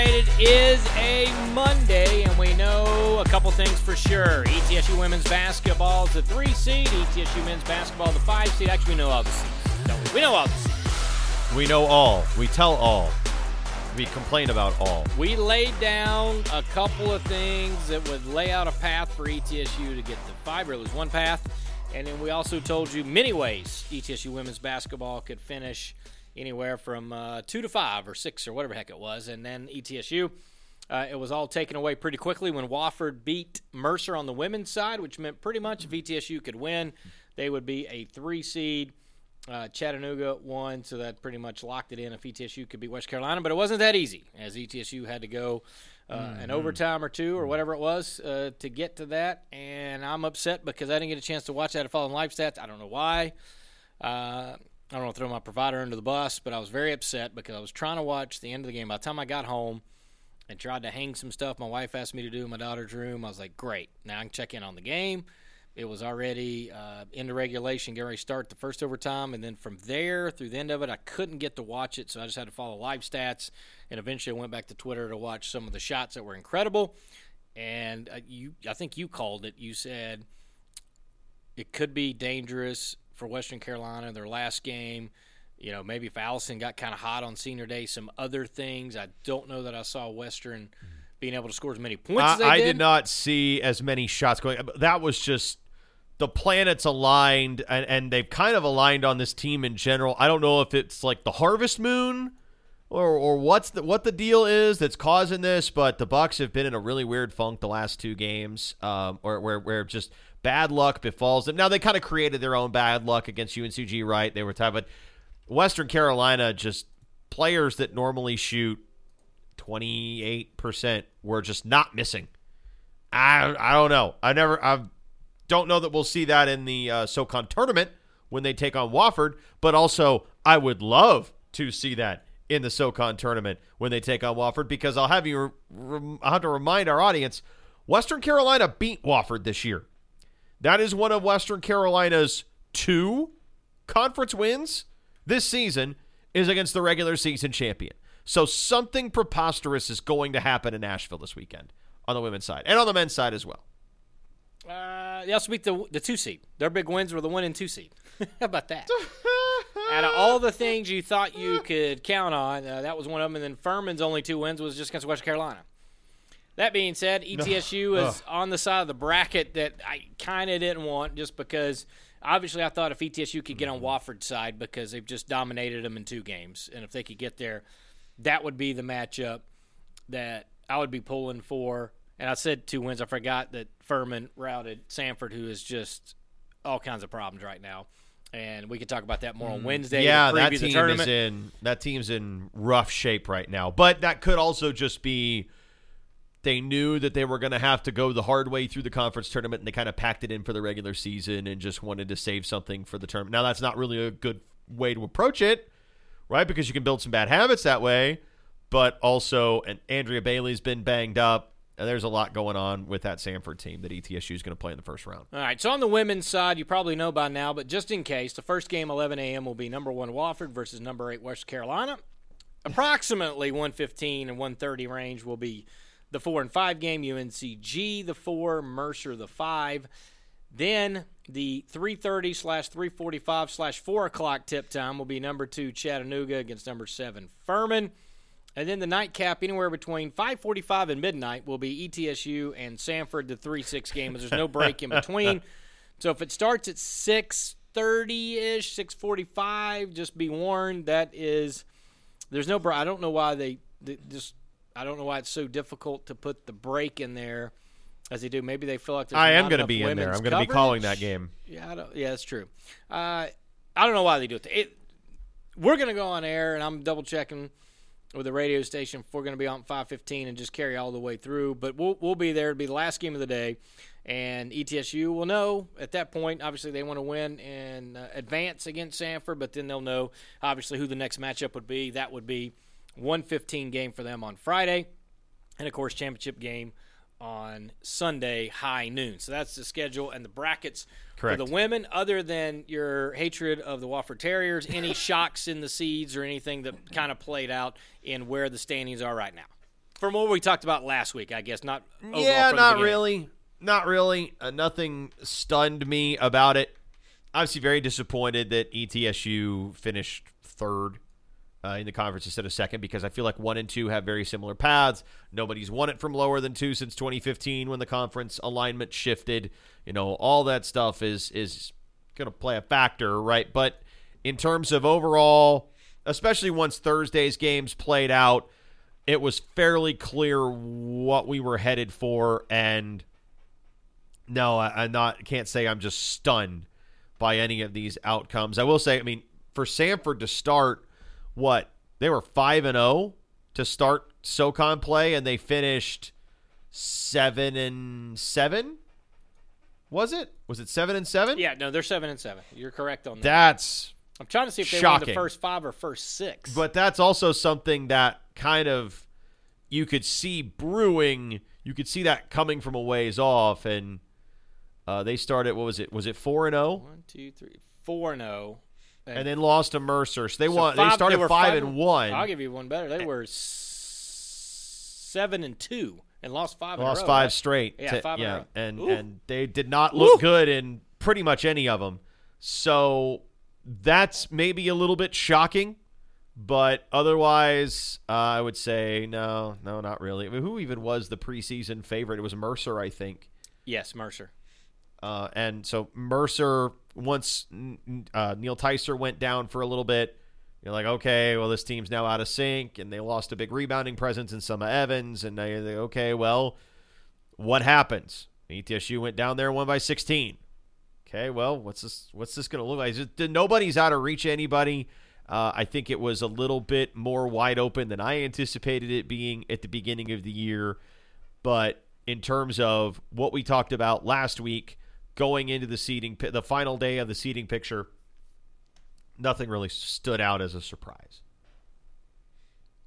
Right, it is a Monday, and we know a couple things for sure. ETSU women's basketball is the three seed. ETSU men's basketball the five seed. Actually, we know all the seeds, don't we? We know all the seeds. We know all. We tell all. We complain about all. We laid down a couple of things that would lay out a path for ETSU to get the five, or at least one path. And then we also told you many ways ETSU women's basketball could finish anywhere from uh, two to five or six or whatever heck it was. And then ETSU, uh, it was all taken away pretty quickly when Wofford beat Mercer on the women's side, which meant pretty much if ETSU could win, they would be a three seed. Uh, Chattanooga won, so that pretty much locked it in if ETSU could beat West Carolina. But it wasn't that easy, as ETSU had to go uh, an overtime or two or whatever it was uh, to get to that. And I'm upset because I didn't get a chance to watch that at Fallen Live Stats. I don't know why. I don't want to throw my provider under the bus, but I was very upset because I was trying to watch the end of the game. By the time I got home and tried to hang some stuff my wife asked me to do in my daughter's room, I was like, great. Now I can check in on the game. It was already uh, into regulation, getting ready to start the first overtime. And then from there through the end of it, I couldn't get to watch it, so I just had to follow live stats. And eventually I went back to Twitter to watch some of the shots that were incredible. And uh, you, I think you called it. You said it could be dangerous for Western Carolina, their last game. You know, maybe if Allison got kind of hot on senior day, some other things. I don't know that I saw Western being able to score as many points I, as they I did. did not see as many shots going. That was just the planets aligned, and, and they've kind of aligned on this team in general. I don't know if it's like the harvest moon or or what's the what the deal is that's causing this, but the Bucks have been in a really weird funk the last two games, um, or where where just bad luck befalls them. Now they kind of created their own bad luck against UNCG, right? They were tied, but Western Carolina just players that normally shoot 28% were just not missing. I I don't know. I never I don't know that we'll see that in the uh, SoCon tournament when they take on Wofford, but also I would love to see that in the SoCon tournament when they take on Wofford because I'll have you rem- I'll have to remind our audience Western Carolina beat Wofford this year. That is one of Western Carolina's two conference wins this season is against the regular season champion. So something preposterous is going to happen in Nashville this weekend on the women's side and on the men's side as well. Uh, they also beat the the two seed. Their big wins were the one and two seed. How about that? Out of all the things you thought you could count on, uh, that was one of them. And then Furman's only two wins was just against West Carolina. That being said, ETSU oh. is on the side of the bracket that I kind of didn't want, just because obviously I thought if ETSU could get on mm-hmm. Wofford's side because they've just dominated them in two games, and if they could get there, that would be the matchup that I would be pulling for. And I said two wins. I forgot that Furman routed Samford, who is just all kinds of problems right now. And we could talk about that more on mm. Wednesday. to yeah, that team is in that team's in rough shape right now. But that could also just be they knew that they were going to have to go the hard way through the conference tournament and they kind of packed it in for the regular season and just wanted to save something for the tournament. Now that's not really a good way to approach it, right? Because you can build some bad habits that way, but also and Andrea Bailey's been banged up. And there's a lot going on with that Samford team that ETSU is going to play in the first round. All right, so on the women's side, you probably know by now, but just in case, the first game, 11 a.m., will be number one Wofford versus number eight West Carolina. Approximately 115 and 130 range will be the four and five game. UNCG the four, Mercer the five. Then the 330 slash 345 slash four o'clock tip time will be number two Chattanooga against number seven Furman. And then the nightcap, anywhere between 5:45 and midnight, will be ETSU and Samford, the three-six game. There's no break in between. So if it starts at 6:30 ish, 6:45, just be warned that is there's no. I don't know why they, they just I don't know why it's so difficult to put the break in there as they do. Maybe they feel like there's I am going to be in there. I'm going to be calling that game. Yeah, I don't, yeah, that's true. Uh, I don't know why they do it. it we're going to go on air, and I'm double checking with the radio station if we're going to be on 515 and just carry all the way through. But we'll, we'll be there. It'll be the last game of the day. And ETSU will know at that point. Obviously, they want to win and uh, advance against Samford, but then they'll know, obviously, who the next matchup would be. That would be 115 game for them on Friday. And, of course, championship game on Sunday, high noon. So that's the schedule and the brackets Correct. for the women. Other than your hatred of the Wofford Terriers, any shocks in the seeds or anything that kind of played out in where the standings are right now? From what we talked about last week, I guess not. Yeah, not really. Not really. Uh, nothing stunned me about it. Obviously, very disappointed that ETSU finished third uh, in the conference instead of second because I feel like one and two have very similar paths. Nobody's won it from lower than two since 2015 when the conference alignment shifted. You know, all that stuff is is going to play a factor, right? But in terms of overall, especially once Thursday's games played out, it was fairly clear what we were headed for and no, I, not. Can't say I'm just stunned by any of these outcomes. I will say, I mean, for Samford to start, what they were five and zero to start SoCon play, and they finished seven and seven. Was it? Was it seven and seven? Yeah, no, they're seven and seven. You're correct on that. That's I'm trying to see if they won the first five or first six. But that's also something that kind of you could see brewing. You could see that coming from a ways off, and uh, they started. What was it? Was it four and zero, one, two, three, four and zero. And then lost to Mercer? So they So won. They started were five, and one. I'll give you one better. They were seven and two and lost five. lost row, five right? straight. Yeah, to- five yeah, and Ooh. and they did not look good in pretty much any of them. So that's maybe a little bit shocking, but otherwise, uh, I would say no, no, not really. I mean, who even was the preseason favorite? It was Mercer, I think. Yes, Mercer. Uh, and so Mercer, once uh, Neil Tyser went down for a little bit, you're like, okay, well, this team's now out of sync, and they lost a big rebounding presence in Summer Evans, and now you're like, okay, well, what happens? ETSU went down there won by 16. Okay, well, what's this? What's this going to look like? Nobody's out of reach of anybody. Uh, I think it was a little bit more wide open than I anticipated it being at the beginning of the year. But in terms of what we talked about last week, going into the seating, the final day of the seating picture, nothing really stood out as a surprise.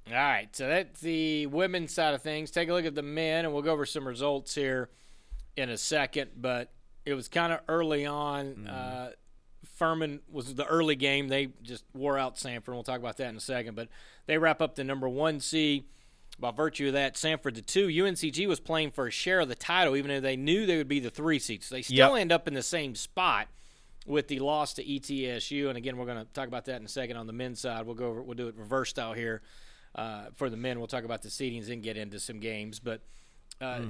All right, so that's the women's side of things. Take a look at the men, and we'll go over some results here in a second. But it was kind of early on. Uh, Furman was the early game. They just wore out Samford. We'll talk about that in a second. But they wrap up the number one seed. By virtue of that, Samford the two. UNCG was playing for a share of the title, even though they knew they would be the three seed. So they still Yep. end up in the same spot with the loss to ETSU. And again, we're going to talk about that in a second on the men's side. We'll go over, we'll do it reverse style here uh, for the men. We'll talk about the seedings and get into some games. But uh,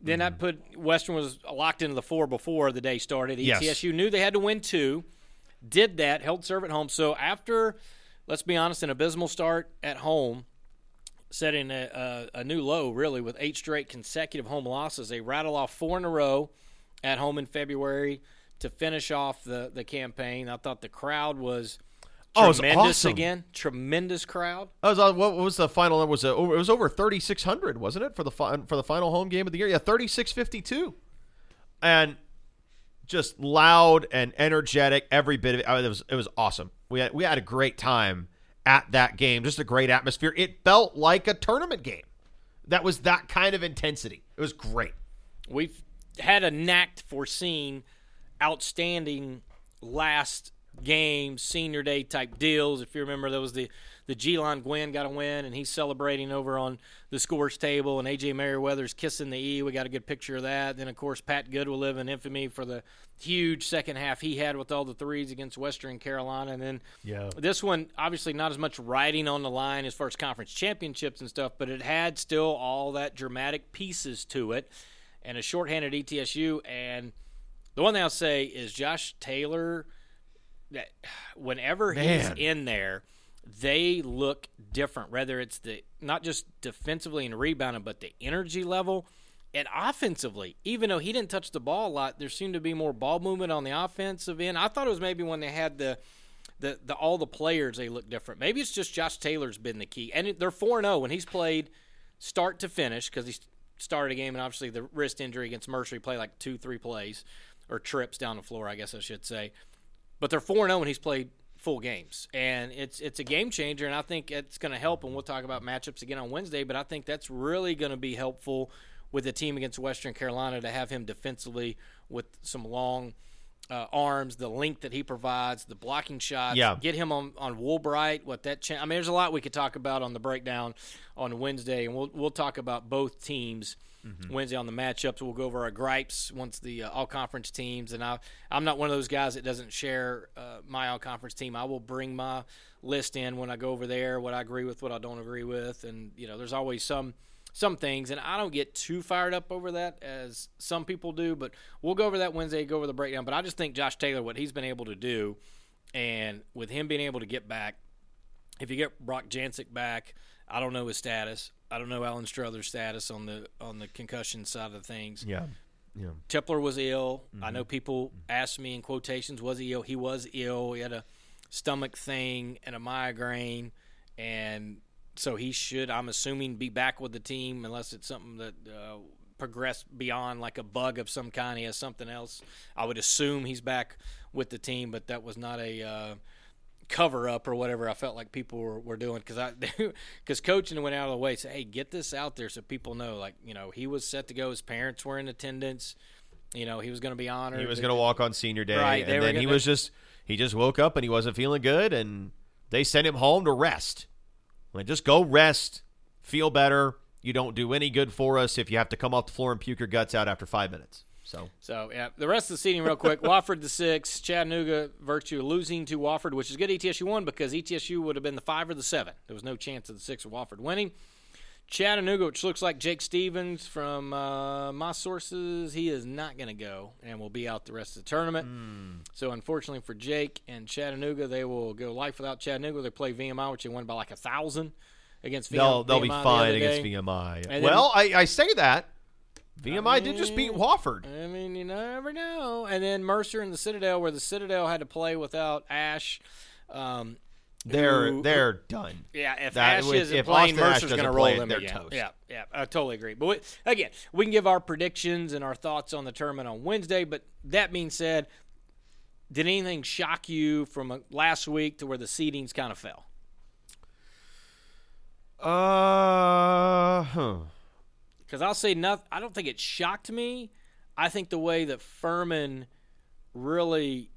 then I put Western was locked into the four before the day started. Yes. ETSU knew they had to win two, did that, held serve at home. So after, let's be honest, an abysmal start at home, setting a, a, a new low really with eight straight consecutive home losses. They rattle off four in a row at home in February to finish off the, the campaign. I thought the crowd was Oh, it was awesome. again. Tremendous crowd. That was uh, what was the final? It was uh, over, it was over thirty six hundred, wasn't it for the fi- for the final home game of the year? Yeah, thirty six fifty two, and just loud and energetic. Every bit of it. I mean, it was it was awesome. We had we had a great time at that game. Just a great atmosphere. It felt like a tournament game. That was that kind of intensity. It was great. We've had a knack for seeing outstanding last game, senior day type deals. If you remember, there was the the Gelon Gwynn got a win, and he's celebrating over on the scores table, and AJ Merriweather's kissing the E. We got a good picture of that. Then, of course, Pat Good will live in infamy for the huge second half he had with all the threes against Western Carolina, and then Yeah. this one obviously not as much riding on the line as far as conference championships and stuff, but it had still all that dramatic pieces to it, and a shorthanded ETSU. And the one thing I'll say is Josh Taylor. That whenever Man. he's in there, they look different. Whether it's the not just defensively and rebounding, but the energy level. And offensively, even though he didn't touch the ball a lot, there seemed to be more ball movement on the offensive end. I thought it was maybe when they had the the, the all the players they look different. Maybe it's just Josh Taylor's been the key, and they're four zero oh, when he's played start to finish because he started a game and obviously the wrist injury against Mercer he played like two three plays or trips down the floor, I guess I should say. But they're four zero oh when he's played full games, and it's it's a game changer, and I think it's going to help. And we'll talk about matchups again on Wednesday, but I think that's really going to be helpful with the team against Western Carolina to have him defensively with some long uh, arms, the length that he provides, the blocking shots. Yeah. Get him on on Woolbright. What that? Cha- I mean, there's a lot we could talk about on the breakdown on Wednesday, and we'll we'll talk about both teams. Wednesday on the matchups, we'll go over our gripes once the uh, all conference teams. And I, I'm not one of those guys that doesn't share uh, my all conference team. I will bring my list in when I go over there, what I agree with, what I don't agree with, and you know, there's always some some things, and I don't get too fired up over that as some people do. But we'll go over that Wednesday, go over the breakdown. But I just think Josh Taylor, what he's been able to do, and with him being able to get back, if you get Brock Jancic back, I don't know his status. I don't know Alan Struthers' status on the on the concussion side of things. Yeah. Yeah. Tipler was ill. I know people asked me in quotations, was he ill? He was ill. He had a stomach thing and a migraine, and so he should, I'm assuming, be back with the team unless it's something that uh, progressed beyond like a bug of some kind. He has something else. I would assume he's back with the team, but that was not a. Uh, cover up or whatever I felt like people were, were doing because I because coaching went out of the way say hey get this out there so people know like you know he was set to go his parents were in attendance you know he was going to be honored He was going to walk on senior day, Right, and then he gonna- was just he just woke up and he wasn't feeling good, and they sent him home to rest. Like, just go rest, feel better. You don't do any good for us if you have to come off the floor and puke your guts out after five minutes. So So yeah, the rest of the seating real quick. Wofford the six, Chattanooga Virtue losing to Wofford, which is good. ETSU won because ETSU would have been the five or the seven. There was no chance of the six of Wofford winning. Chattanooga, which looks like Jake Stephens from uh, my sources, he is not going to go and will be out the rest of the tournament. So unfortunately for Jake and Chattanooga, they will go life without Chattanooga. They play VMI, which they won by like a thousand against VMI. they'll they'll be VMI the fine other against. VMI. And then- well, I, I say that VMI did just beat Wofford. I mean, you never know. And then Mercer and the Citadel, where the Citadel had to play without Ash. Um, They're who- they're done. yeah, if That- Ash isn't if playing, Austin Mercer's going to roll them they're again. toast. Yeah, yeah, I totally agree. But we, again, we can give our predictions and our thoughts on the tournament on Wednesday. But that being said, did anything shock you from uh, last week to where the seedings kind of fell? Uh, huh. Because I'll say nothing. I don't think it shocked me. I think the way that Furman really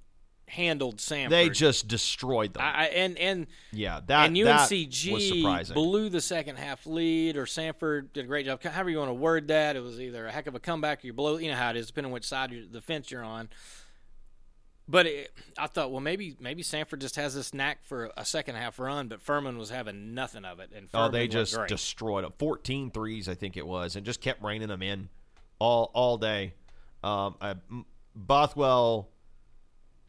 handled Samford. They just destroyed them. I, and and yeah, that and that UNCG surprising. blew the second half lead, or Samford did a great job. However you want to word that, it was either a heck of a comeback or you blow. You know how it is, depending on which side of the fence you're on. But it, I thought, well, maybe maybe Samford just has this knack for a second half run, but Furman was having nothing of it. And Oh, they just great. destroyed them. 14 threes, I think it was, and just kept raining them in all all day. Um, I, Bothwell,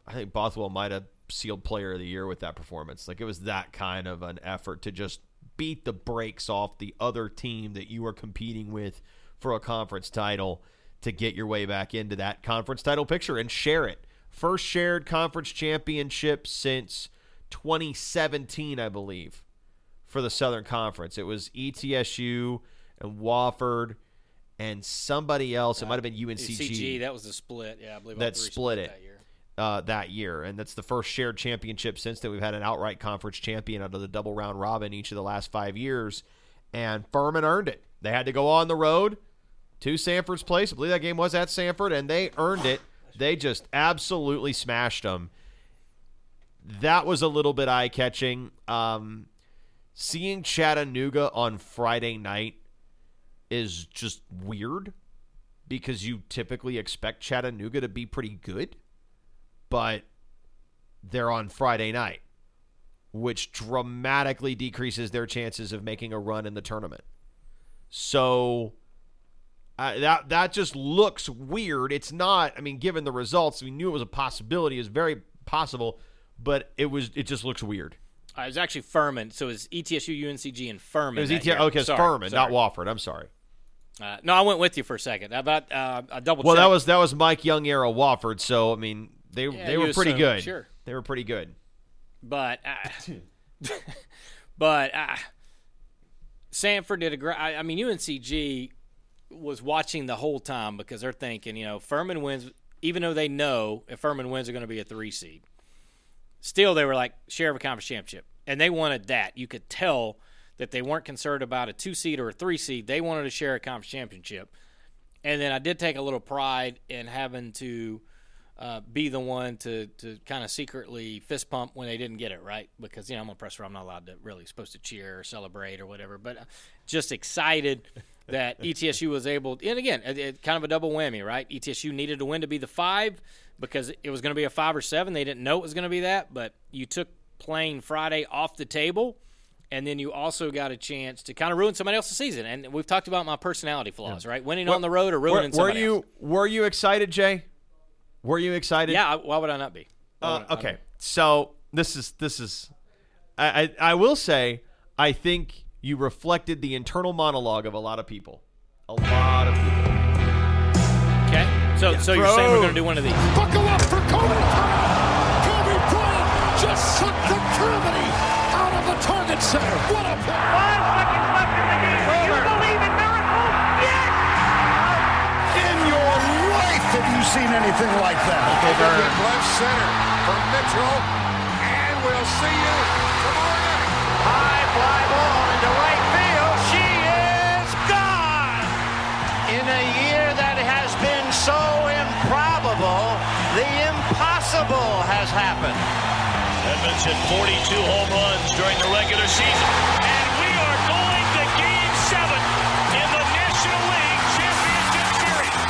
I think Bothwell might have sealed Player of the Year with that performance. Like it was that kind of an effort to just beat the brakes off the other team that you were competing with for a conference title to get your way back into that conference title picture and share it. First shared conference championship since 2017, I believe for the Southern Conference. It was ETSU and Wofford and somebody else. It might have been UNCG CG. That was the split. Yeah, I believe That three split it. that year. uh, that year, and that's the first shared championship since that we've had an outright conference champion out of the double round robin each of the last five years. And Furman earned it. They had to go on the road to Samford's place. I believe that game was at Samford, and they earned it. They just absolutely smashed them. That was a little bit eye catching. Um, seeing Chattanooga on Friday night is just weird because you typically expect Chattanooga to be pretty good, but they're on Friday night, which dramatically decreases their chances of making a run in the tournament. So uh, that that just looks weird. It's not. I mean, given the results, we knew it was a possibility. It's very possible, but it was. It just looks weird. Uh, it was actually Furman, so it was ETSU, UNCG, and Furman. It was ETSU. Okay, it's Sorry, Furman, not. Wofford. I'm sorry. Uh, no, I went with you for a second. About uh, I double. Well, that was that was Mike Young era Wofford. So I mean, they Yeah, they were pretty assume, good. sure. They were pretty good. but uh, but uh, Samford did a great. I, I mean, UNCG was watching the whole time because they're thinking, you know, Furman wins, even though they know if Furman wins, they're going to be a three seed. Still, they were like share of a conference championship, and they wanted that. You could tell that they weren't concerned about a two seed or a three seed. They wanted to share a conference championship. And then I did take a little pride in having to uh, be the one to, to kind of secretly fist pump when they didn't get it right because you know I'm a press I'm not allowed to really supposed to cheer or celebrate or whatever. But uh, just excited that ETSU was able. And again, it, it, kind of a double whammy, right? ETSU needed to win to be the five because it was going to be a five or seven. They didn't know it was going to be that, but you took playing Friday off the table and then you also got a chance to kind of ruin somebody else's season. And we've talked about my personality flaws, yeah. right? Winning well, on the road or ruining were, were you else. were you excited, Jay? Were you excited? Yeah. Why would I not be? Uh, okay. So this is this is, I, I I will say I think you reflected the internal monologue of a lot of people, a lot of people. Okay. So yeah. so you're saying we're going to do one of these? Buckle up for Kobe Bryant. Kobe Bryant just sucked the gravity out of the Target center. What a play. Five seconds left in the game. Do you believe in miracles? Yes! In your life have you seen anything like that? Okay, Over left center for Mitchell. And we'll see you tomorrow night. High fly Edmonds hit 42 home runs during the regular season. And we are going to Game 7 in the National League Championship Series.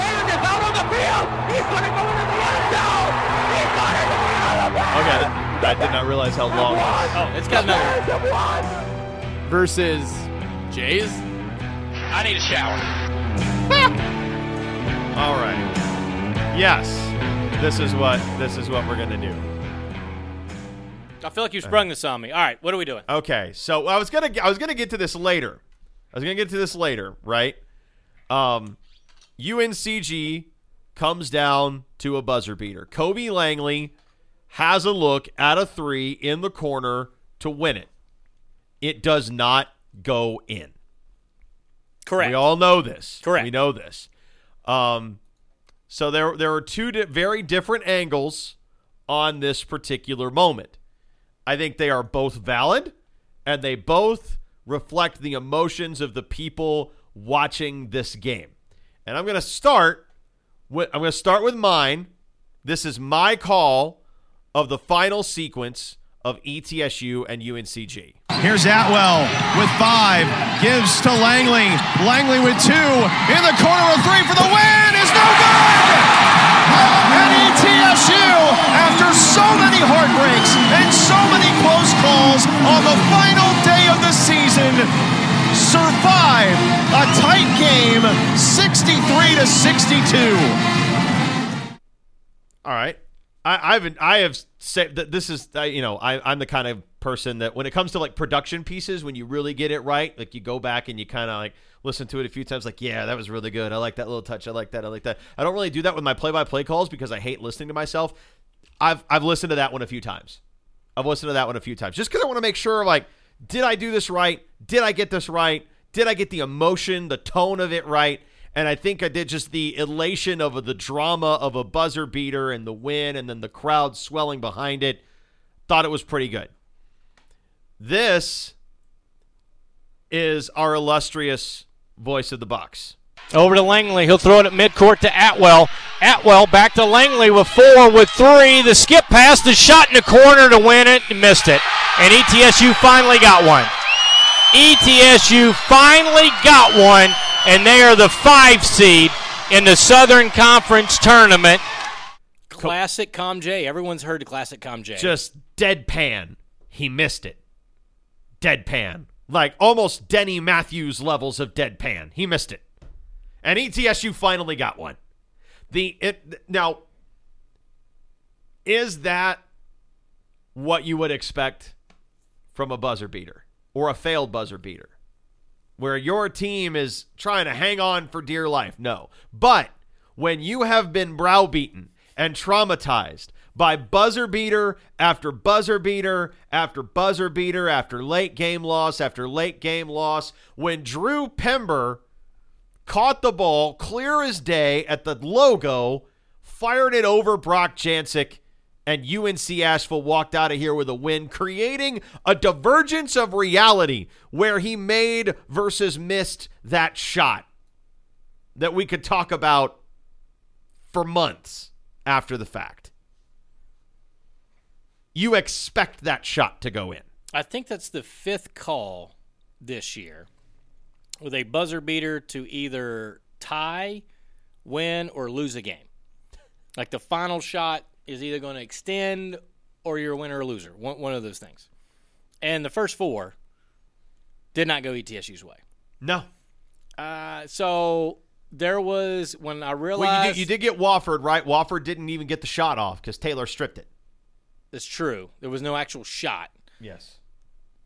Alabama is out on the field. He's going to go into the end zone. He's going to go out of Okay, I did not realize how long. Oh, it's got another. Versus Jays. I need a shower. All right. Yes, this is what this is what we're gonna do. I feel like you sprung this on me. All right, what are we doing? Okay, so I was gonna I was gonna get to this later. I was gonna get to this later, right? Um, UNCG comes down to a buzzer beater. Kobe Langley has a look at a three in the corner to win it. It does not go in. Correct. We all know this. Correct. We know this. Um, so there there are two di- very different angles on this particular moment. I think they are both valid and they both reflect the emotions of the people watching this game. And I'm going to start with I'm going to start with mine. This is my call of the final sequence of ETSU and UNCG. Here's Atwell with five, gives to Langley. Langley with two, in the corner of three for the win is no good! And ETSU, after so many heartbreaks and so many close calls on the final day of the season, survive a tight game, 63 to 62. All right. I, I've I have said that this is you know I, I'm the kind of person that when it comes to like production pieces, when you really get it right, like you go back and you kind of like listen to it a few times, like yeah, that was really good. I like that little touch. I like that. I like that. I don't really do that with my play-by-play calls because I hate listening to myself. I've I've listened to that one a few times. I've listened to that one a few times just because I want to make sure like did I do this right? Did I get this right? Did I get the emotion, the tone of it right? And I think I did just the elation of the drama of a buzzer beater and the win and then the crowd swelling behind it. Thought it was pretty good. This is our illustrious voice of the Bucks. Over to Langley. He'll throw it at midcourt to Atwell. Atwell back to Langley with four, with three. The skip pass, the shot in the corner to win it. Missed it. And ETSU finally got one. ETSU finally got one and they are the five seed in the Southern Conference tournament. Classic Com J. Everyone's heard of classic Com J. Just deadpan. He missed it. Deadpan. Like almost Denny Matthews levels of deadpan. He missed it. And ETSU finally got one. The it now is that what you would expect from a buzzer beater or a failed buzzer beater? where your team is trying to hang on for dear life. No. But when you have been browbeaten and traumatized by buzzer beater after buzzer beater after buzzer beater after late game loss after late game loss. When Drew Pember caught the ball clear as day at the logo, fired it over Brock Jancic, and UNC Asheville walked out of here with a win, creating a divergence of reality where he made versus missed that shot that we could talk about for months after the fact. You expect that shot to go in. I think that's the fifth call this year with a buzzer beater to either tie, win, or lose a game. Like the final shot is either going to extend or you're a winner or loser. One, one of those things. And the first four did not go ETSU's way. No. Uh, so there was when I realized Well, you did, you did get Wofford, right? Wofford didn't even get the shot off because Taylor stripped it. It's true. There was no actual shot. Yes.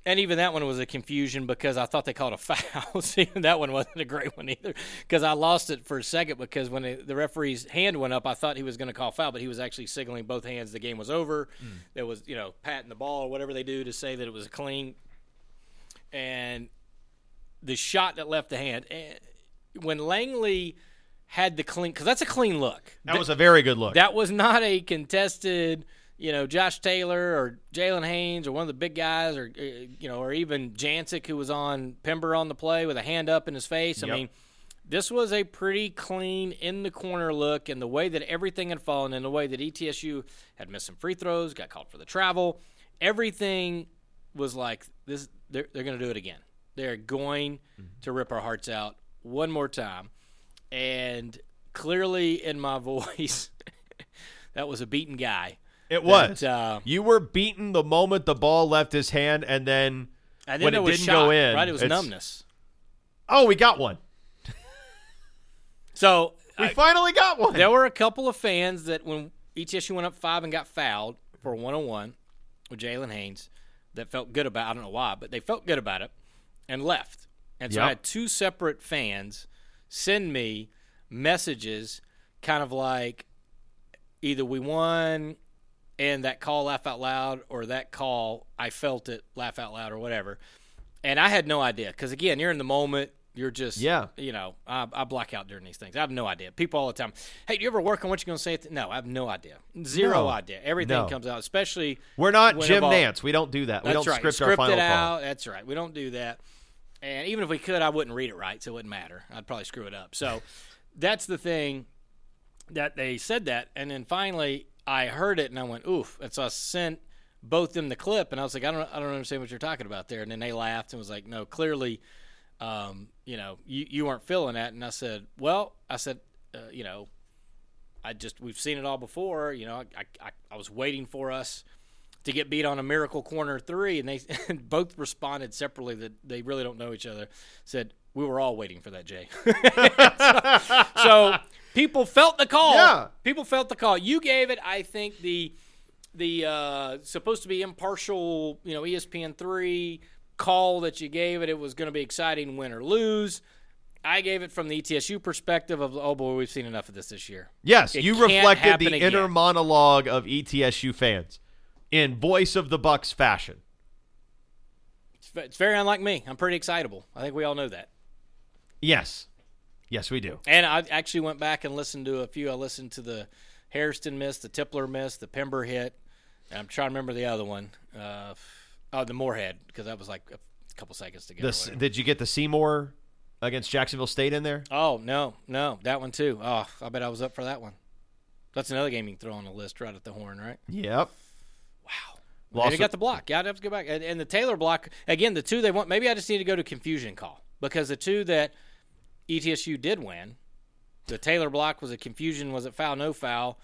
And even that one was a confusion because I thought they called a foul. See, that one wasn't a great one either because I lost it for a second because when the, the referee's hand went up, I thought he was going to call foul, but he was actually signaling both hands the game was over. There was, you know, patting the ball or whatever they do to say that it was clean. And the shot that left the hand, eh, when Langley had the clean, because that's a clean look. That was a very good look. That was not a contested, you know, Josh Taylor or Jalen Haynes or one of the big guys or, uh, you know, or even Jancic who was on Pember on the play with a hand up in his face. I mean, this was a pretty clean in the corner look, and the way that everything had fallen, and the way that ETSU had missed some free throws, got called for the travel, everything was like this. They're, they're going to do it again. They're going to rip our hearts out one more time, and clearly in my voice, that was a beaten guy. It was. That, uh, you were beaten the moment the ball left his hand, and then when it was didn't shot, go in, Right, it was numbness. Oh, we got one. So We I- finally got one. There were a couple of fans that when ETSU went up five and got fouled for one on one with Jalen Haynes that felt good about I don't know why, but they felt good about it and left. And so I had two separate fans send me messages kind of like either we won and that call laugh out loud or that call I felt it laugh out loud or whatever. And I had no idea because again, you're in the moment. You're just Yeah. You know, I, I black out during these things. I have no idea. People all the time. Hey, do you ever work on what you're going to say? No, I have no idea. Zero No. idea. Everything No. comes out, especially We're not Jim involved- Nantz. We don't do that. We don't right. script, Script our final it call. out. That's right. We don't do that. And even if we could, I wouldn't read it right, so it wouldn't matter. I'd probably screw it up. So that's the thing that they said that, and then finally I heard it and I went oof, and so I sent both them the clip, and I was like, I don't, I don't understand what you're talking about there, and then they laughed and was like, no, clearly, um, you know, you you weren't feeling that, and I said, well, I said, uh, you know, I just we've seen it all before, you know, I I, I was waiting for us to get beat on a miracle corner three, and they both responded separately that they really don't know each other. Said we were all waiting for that, Jay. so, so people felt the call. Yeah. people felt the call. You gave it, I think the the uh, supposed to be impartial, you know, ESPN three call that you gave it. It was going to be exciting, win or lose. I gave it from the ETSU perspective of, oh boy, we've seen enough of this this year. Yes, It you reflected the again. inner monologue of ETSU fans in voice of the Bucks fashion. It's, it's very unlike me. I'm pretty excitable. I think we all know that. Yes. Yes, we do. And I actually went back and listened to a few. I listened to the Hairston miss, the Tipler miss, the Pember hit, I'm trying to remember the other one. Uh, oh, the Moorhead because that was like a couple seconds to go. or This, whatever. did you get the Seymour against Jacksonville State in there? oh no, no, that one too. Oh, I bet I was up for that one. That's another game you can throw on the list right at the horn, right? Yep. Wow. Lost Maybe it- got the block. Yeah, I'd have to go back. And, and the Taylor block again. The two they want. Maybe I just need to go to confusion call because the two that ETSU did win, the Taylor block was a confusion. Was it foul? No foul.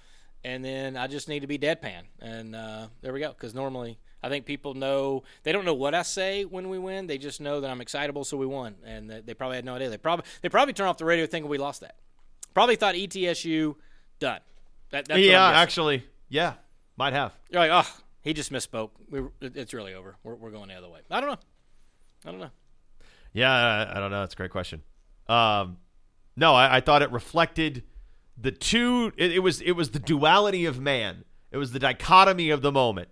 And then I just need to be deadpan. And uh, there we go. Because normally I think people know they don't know what I say when we win. They just know that I'm excitable, so we won. And they probably had no idea. They probably they probably turned off the radio thinking we lost that. Probably thought ETSU done. That, that's yeah, actually, yeah, might have. You're like, oh, he just misspoke. We, it's really over. We're, we're going the other way. I don't know. I don't know. Yeah, I don't know. That's a great question. Um, no, I, I thought it reflected the two. It, it was it was the duality of man It was the dichotomy of the moment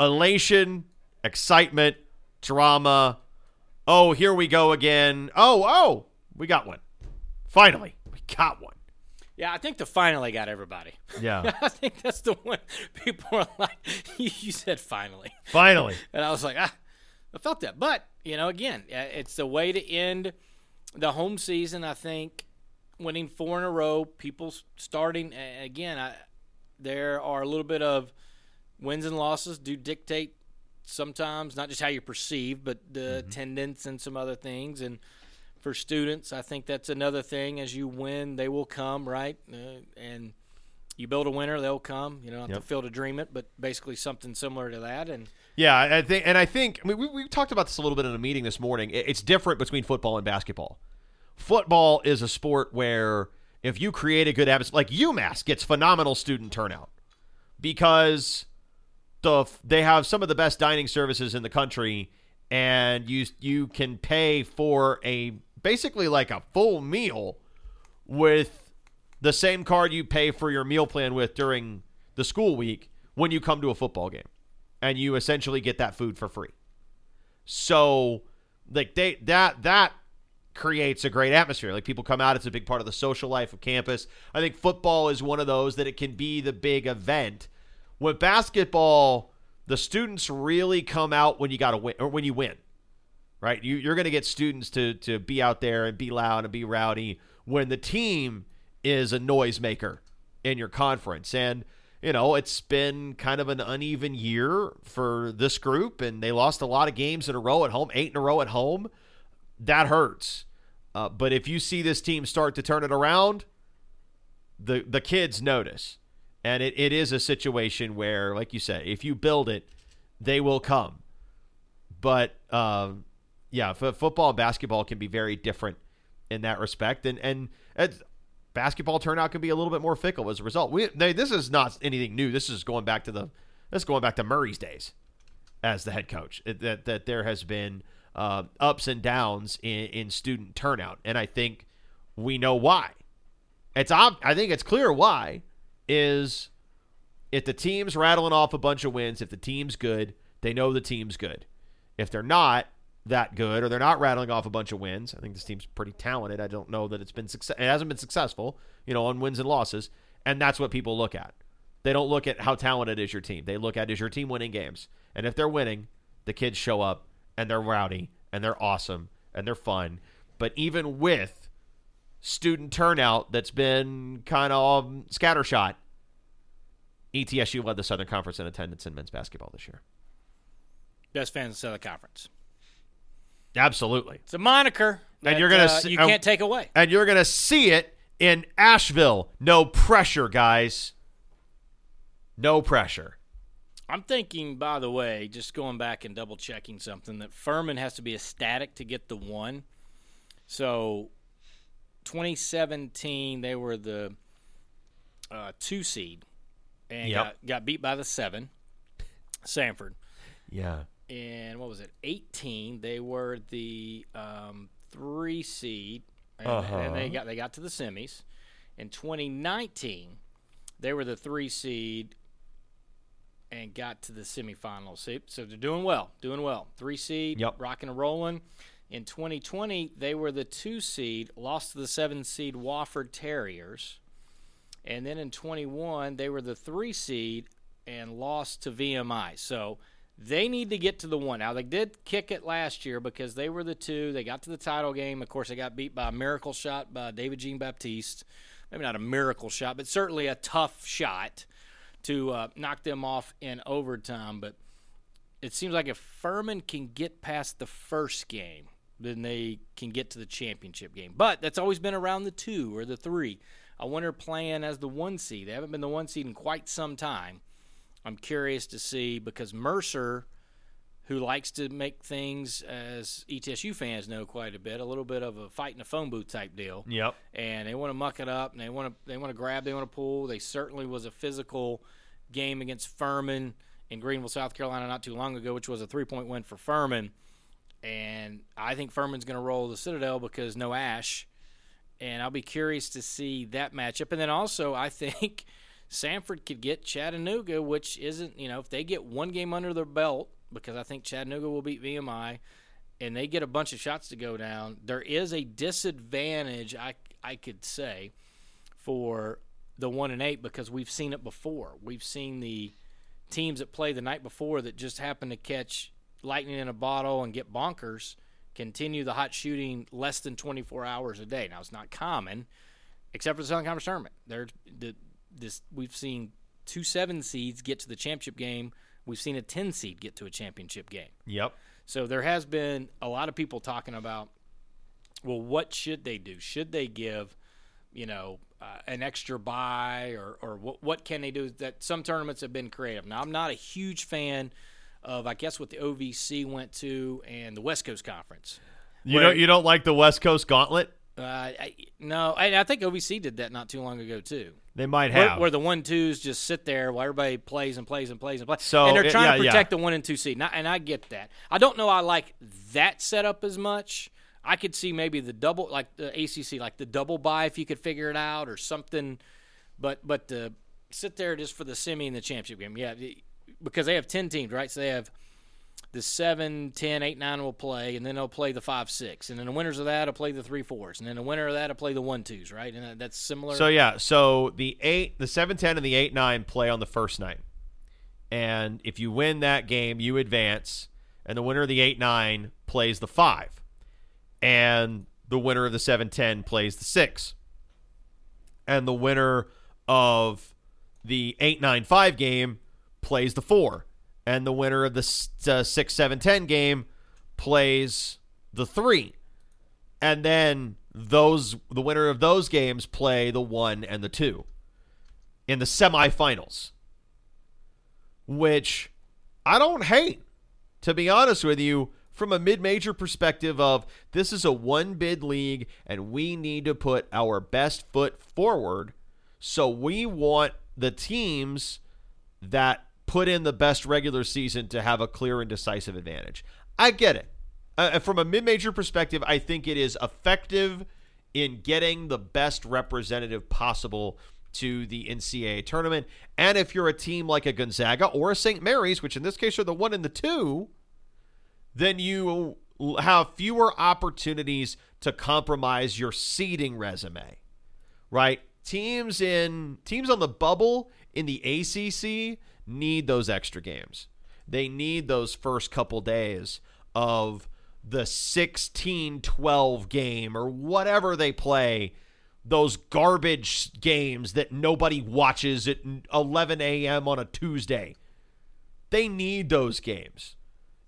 elation, excitement, drama. Oh, here we go again. Oh, oh, we got one. Finally, we got one. Yeah, I think the finally got everybody. Yeah. I think that's the one people are like, you said finally. Finally. And I was like, ah, I felt that. But, you know, again, it's the way to end the home season. I think winning four in a row, people starting, again, I, there are a little bit of wins and losses do dictate sometimes, not just how you perceive, but the mm-hmm. attendance and some other things. And, for students. I think that's another thing. As you win, they will come, right? Uh, and you build a winner, they'll come. You know, not yep. to field a dream it, but basically something similar to that. And yeah, I think, and I think, I mean, we we talked about this a little bit in a meeting this morning. It's different between football and basketball. Football is a sport where if you create a good atmosphere, like UMass gets phenomenal student turnout because the they have some of the best dining services in the country, and you you can pay for a basically like a full meal with the same card you pay for your meal plan with during the school week when you come to a football game. And you essentially get that food for free. So like they that that creates a great atmosphere. Like people come out, it's a big part of the social life of campus. I think football is one of those that it can be the big event. With basketball, the students really come out when you got to win or when you win right? You, are going to get students to to be out there and be loud and be rowdy when the team is a noisemaker in your conference. And you know, it's been kind of an uneven year for this group, and they lost a lot of games in a row at home, eight in a row at home. That hurts. Uh, but if you see this team start to turn it around, the the kids notice. And it, it is a situation where, like you said, if you build it, they will come. But um, yeah, f- football and basketball can be very different in that respect, and and basketball turnout can be a little bit more fickle as a result. We they, this is not anything new. This is going back to the this is going back to Murry's days as the head coach. It, that that there has been uh, ups and downs in, in student turnout, and I think we know why. It's ob- I think it's clear why is if the team's rattling off a bunch of wins, if the team's good, they know the team's good. If they're not, that good or they're not rattling off a bunch of wins. I think this team's pretty talented. I don't know that it's been success. It hasn't been successful, you know, on wins and losses, and that's what people look at. They don't look at how talented is your team. They look at is your team winning games, and if they're winning, the kids show up and they're rowdy and they're awesome and they're fun. But even with student turnout that's been kind of scattershot, ETSU led the Southern Conference in attendance in men's basketball this year. Best fans in the Southern Conference. Absolutely. It's a moniker and you're gonna uh, see, you can't take away. And you're gonna see it in Asheville. No pressure, guys. No pressure. I'm thinking, by the way, just going back and double checking something that Furman has to be ecstatic to get the one. So, 2017 they were the uh, two seed and yep. got, got beat by the seven, Samford. Yeah in what was it 18 they were the um, three seed and, uh-huh. and, they got they got to the semis. In 2019 they were the three seed and got to the semifinals so, so they're doing well doing well. Three seed yep. rocking and rolling. In 2020 they were the two seed lost to the seven seed wofford terriers. And then in 21 they were the three seed and lost to vmi so they need to get to the one. Now, they did kick it last year because they were the two. They got to the title game. Of course, they got beat by a miracle shot by David Jean Baptiste. Maybe not a miracle shot, but certainly a tough shot to uh, knock them off in overtime. But it seems like if Furman can get past the first game, then they can get to the championship game. But that's always been around the two or the three. I wonder playing as the one seed. They haven't been the one seed in quite some time. I'm curious to see because Mercer, who likes to make things, as ETSU fans know quite a bit, a little bit of a fight in a phone booth type deal. Yep. And they want to muck it up, and they want to they want to grab, they want to pull. They certainly was a physical game against Furman in Greenville, South Carolina, not too long ago, which was a three point win for Furman. And I think Furman's going to roll the Citadel because no Ash. And I'll be curious to see that matchup. And then also, I think Samford could get Chattanooga, which isn't, you know, if they get one game under their belt, because I think Chattanooga will beat VMI, and they get a bunch of shots to go down, there is a disadvantage, I, I could say, for the one and eight because we've seen it before. We've seen the teams that play the night before that just happen to catch lightning in a bottle and get bonkers continue the hot shooting less than 24 hours a day. Now it's not common, except for the Southern Conference tournament. There, the, this we've seen two seven seeds get to the championship game. We've seen a 10 seed get to a championship game. Yep. So there has been a lot of people talking about, well, what should they do? Should they give, you know, uh, an extra buy or or what, what can they do? That some tournaments have been creative. Now I'm not a huge fan of I guess what the OVC went to and the West Coast Conference. You don't you don't like the West Coast Gauntlet? Uh, I, no, I, I think OVC did that not too long ago too. They might Where, have. where the one twos just sit there while everybody plays and plays and plays and plays. So, and they're it- trying yeah, to yeah. protect the one and two seed. And I, and I get that. I don't know. I like that setup as much. I could see maybe the double, like the ACC, like the double buy if you could figure it out or something. But but to sit there just for the semi and the championship game, yeah, because they have ten teams, right? So they have the 7, 10, 8, 9 will play, and then they'll play the 5, 6. And then the winners of that will play the 3, 4s. And then the winner of that will play the 1, 2s, right? And that's similar. So yeah, so the eight, the seven ten, and the eight nine play on the first night, and if you win that game, you advance, and the winner of the eight nine plays the five, and the winner of the seven ten plays the six, and the winner of the eight nine five game plays the four, and the winner of the uh, six seven ten game plays the three. And then those the winner of those games play the one and the two in the semifinals which i don't hate to be honest with you from a mid-major perspective of this is a one bid league and we need to put our best foot forward. So we want the teams that put in the best regular season to have a clear and decisive advantage i get it uh, from a mid-major perspective, I think it is effective in getting the best representative possible to the NCAA tournament. And if you're a team like a Gonzaga or a St. Mary's, which in this case are the one and the two, then you have fewer opportunities to compromise your seeding resume. Right? Teams in teams on the bubble in the ACC need those extra games. They need those first couple days of the 16-12 game or whatever they play those garbage games that nobody watches at 11 a.m. on a Tuesday. They need those games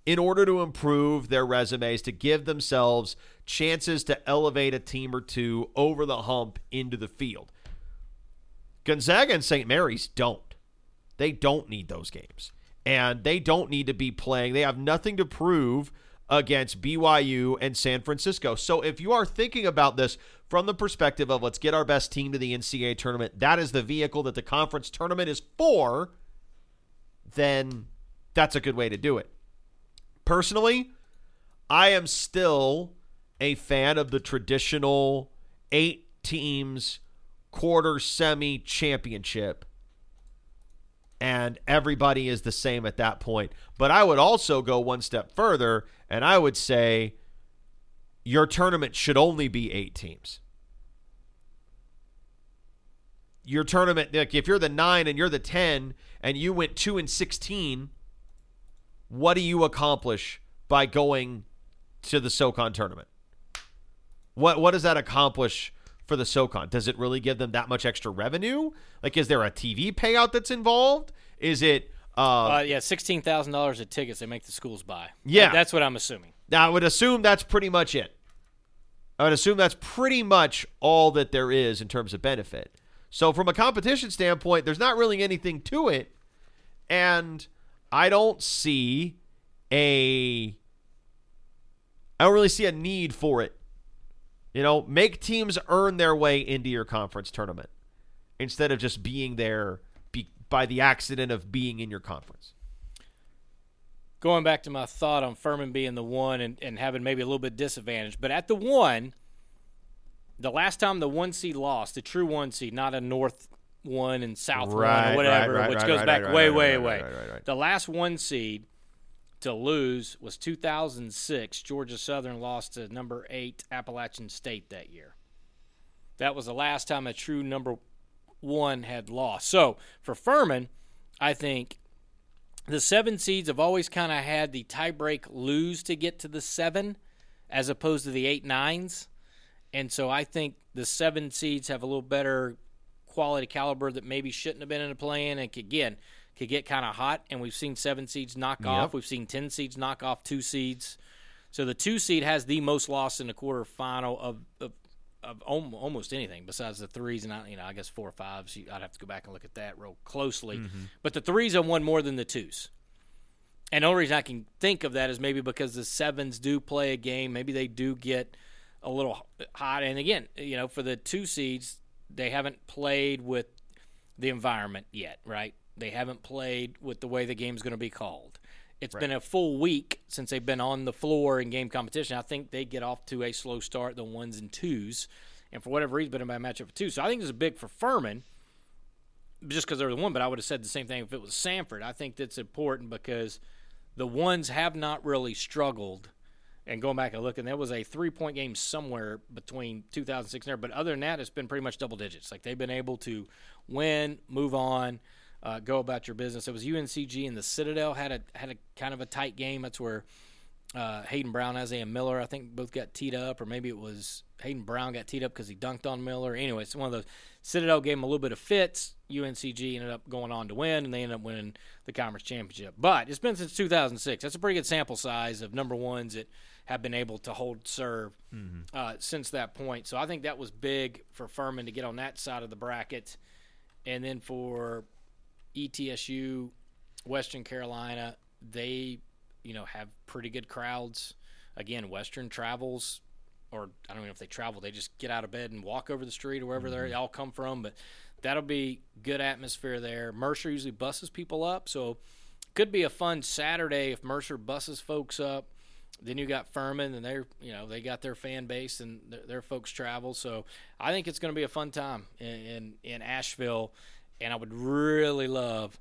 in order to improve their resumes, to give themselves chances to elevate a team or two over the hump into the field. Gonzaga and St. Mary's don't. They don't need those games. And they don't need to be playing. They have nothing to prove against BYU and San Francisco. So if you are thinking about this from the perspective of let's get our best team to the NCAA tournament, that is the vehicle that the conference tournament is for, then that's a good way to do it. Personally, I am still a fan of the traditional eight teams quarter semi championship and everybody is the same at that point. But I would also go one step further and I would say your tournament should only be 8 teams. Your tournament like if you're the 9 and you're the 10 and you went 2 and 16, what do you accomplish by going to the SoCon tournament? What what does that accomplish for the SoCon? Does it really give them that much extra revenue? Like, is there a TV payout that's involved? Is it? Uh, uh, yeah, sixteen thousand dollars of tickets they make the schools buy. Yeah. That- that's what I'm assuming. now, I would assume that's pretty much it. I would assume that's pretty much all that there is in terms of benefit. So, from a competition standpoint, there's not really anything to it, and I don't see a. I don't really see a need for it. You know, make teams earn their way into your conference tournament instead of just being there be, by the accident of being in your conference. Going back to my thought on Furman being the one and, and having maybe a little bit disadvantage, but at the one, the last time the one seed lost, the true one seed, not a North one and South one or whatever, right, right, which right, goes right, back right, way, right, way, right, way. right, right, right. The last one seed to lose was 2006. Georgia Southern lost to number eight Appalachian State that year. That was the last time a true number one had lost. So for Furman, I think the seven seeds have always kind of had the tiebreak lose to get to the seven as opposed to the eight nines. And so I think the seven seeds have a little better quality caliber that maybe shouldn't have been in the play-in and again could get kind of hot. And we've seen seven seeds knock off. We've seen ten seeds knock off two seeds. So the two seed has the most loss in the quarterfinal of, of of al- almost anything besides the threes and I, you know I guess four or fives. I'd have to go back and look at that real closely. Mm-hmm. But the threes have won more than the twos. And the only reason I can think of that is maybe because the sevens do play a game. Maybe they do get a little hot. And again, you know, for the two seeds, they haven't played with the environment yet, right? They haven't played with the way the game's going to be called. It's been a full week since they've been on the floor in game competition. I think they get off to a slow start, the ones and twos. And for whatever reason, been in my matchup for two. So I think this is big for Furman just because they're the one, but I would have said the same thing if it was Samford. I think that's important because the ones have not really struggled. And going back and looking, there was a three point game somewhere between 2006 and there. But other than that, it's been pretty much double digits. Like they've been able to win, move on, uh, go about your business. It was UNCG and the Citadel had a had a kind of a tight game. That's where uh, Hayden Brown, Isaiah Miller, I think both got teed up, or maybe it was Hayden Brown got teed up because he dunked on Miller. Anyway, it's one of those. Citadel gave him a little bit of fits. UNCG ended up going on to win, and they ended up winning the conference championship. But it's been since 2006. That's a pretty good sample size of number ones that have been able to hold serve uh, since that point. So I think that was big for Furman to get on that side of the bracket, and then for ETSU, Western Carolina, they you know have pretty good crowds. Again, Western travels, or I don't know if they travel. They just get out of bed and walk over the street or wherever they mm-hmm. all come from. But that'll be good atmosphere there. Mercer usually buses people up, so could be a fun Saturday if Mercer buses folks up. Then you got Furman, and they're you know they got their fan base and their, their folks travel. So I think it's going to be a fun time in, in in Asheville, and I would really love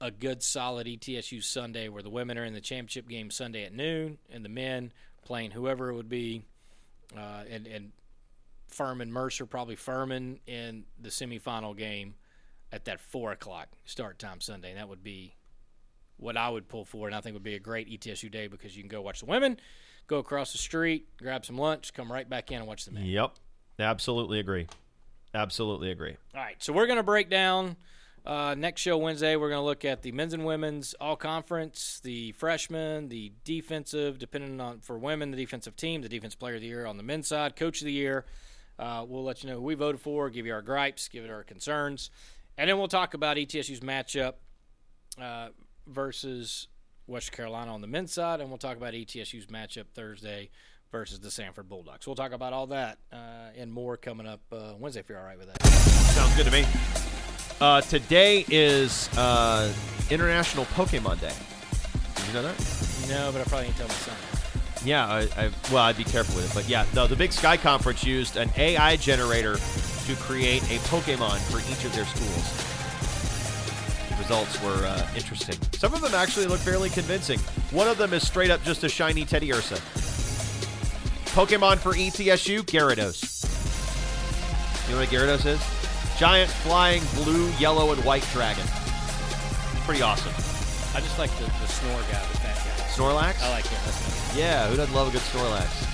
a good solid ETSU Sunday where the women are in the championship game Sunday at noon, and the men playing whoever it would be, uh, and and Furman Mercer probably Furman in the semifinal game at that four o'clock start time Sunday. And that would be what I would pull for, and I think would be a great ETSU day because you can go watch the women, go across the street, grab some lunch, come right back in and watch the men. Yep. Absolutely agree. Absolutely agree. All right, so we're going to break down uh, next show Wednesday. We're going to look at the men's and women's all conference, the freshmen, the defensive, depending on for women, the defensive team, the defense player of the year on the men's side, coach of the year. Uh, we'll let you know who we voted for, give you our gripes, give it our concerns, and then we'll talk about ETSU's matchup uh, versus West Carolina on the men's side, and we'll talk about ETSU's matchup Thursday versus the Samford Bulldogs. We'll talk about all that uh, and more coming up uh, Wednesday if you're all right with that. Sounds good to me. Uh, today is uh, International Pokemon Day. Did you know that? No, but I probably need to tell my son. Yeah, I, I, well, I'd be careful with it. But yeah, no, the Big Sky Conference used an AI generator to create a Pokemon for each of their schools. The results were uh, interesting. Some of them actually look fairly convincing. One of them is straight up just a shiny Teddiursa. Pokemon for ETSU, Gyarados. You know what a Gyarados is? Giant flying blue, yellow, and white dragon. Pretty awesome. I just like the, the snore guy, the fat guy. Snorlax? I like him. That's Yeah, who doesn't love a good Snorlax?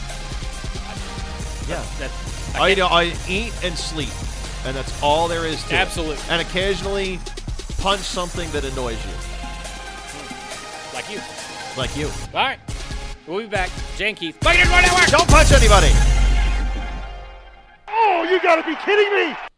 yeah. That, All you do, all you eat and sleep, and that's all there is to it. Absolutely. And occasionally punch something that annoys you, hmm. like you. like you. All right. We'll be back. Jane Keith. Bucket Network. Don't punch anybody. Oh, you gotta be kidding me!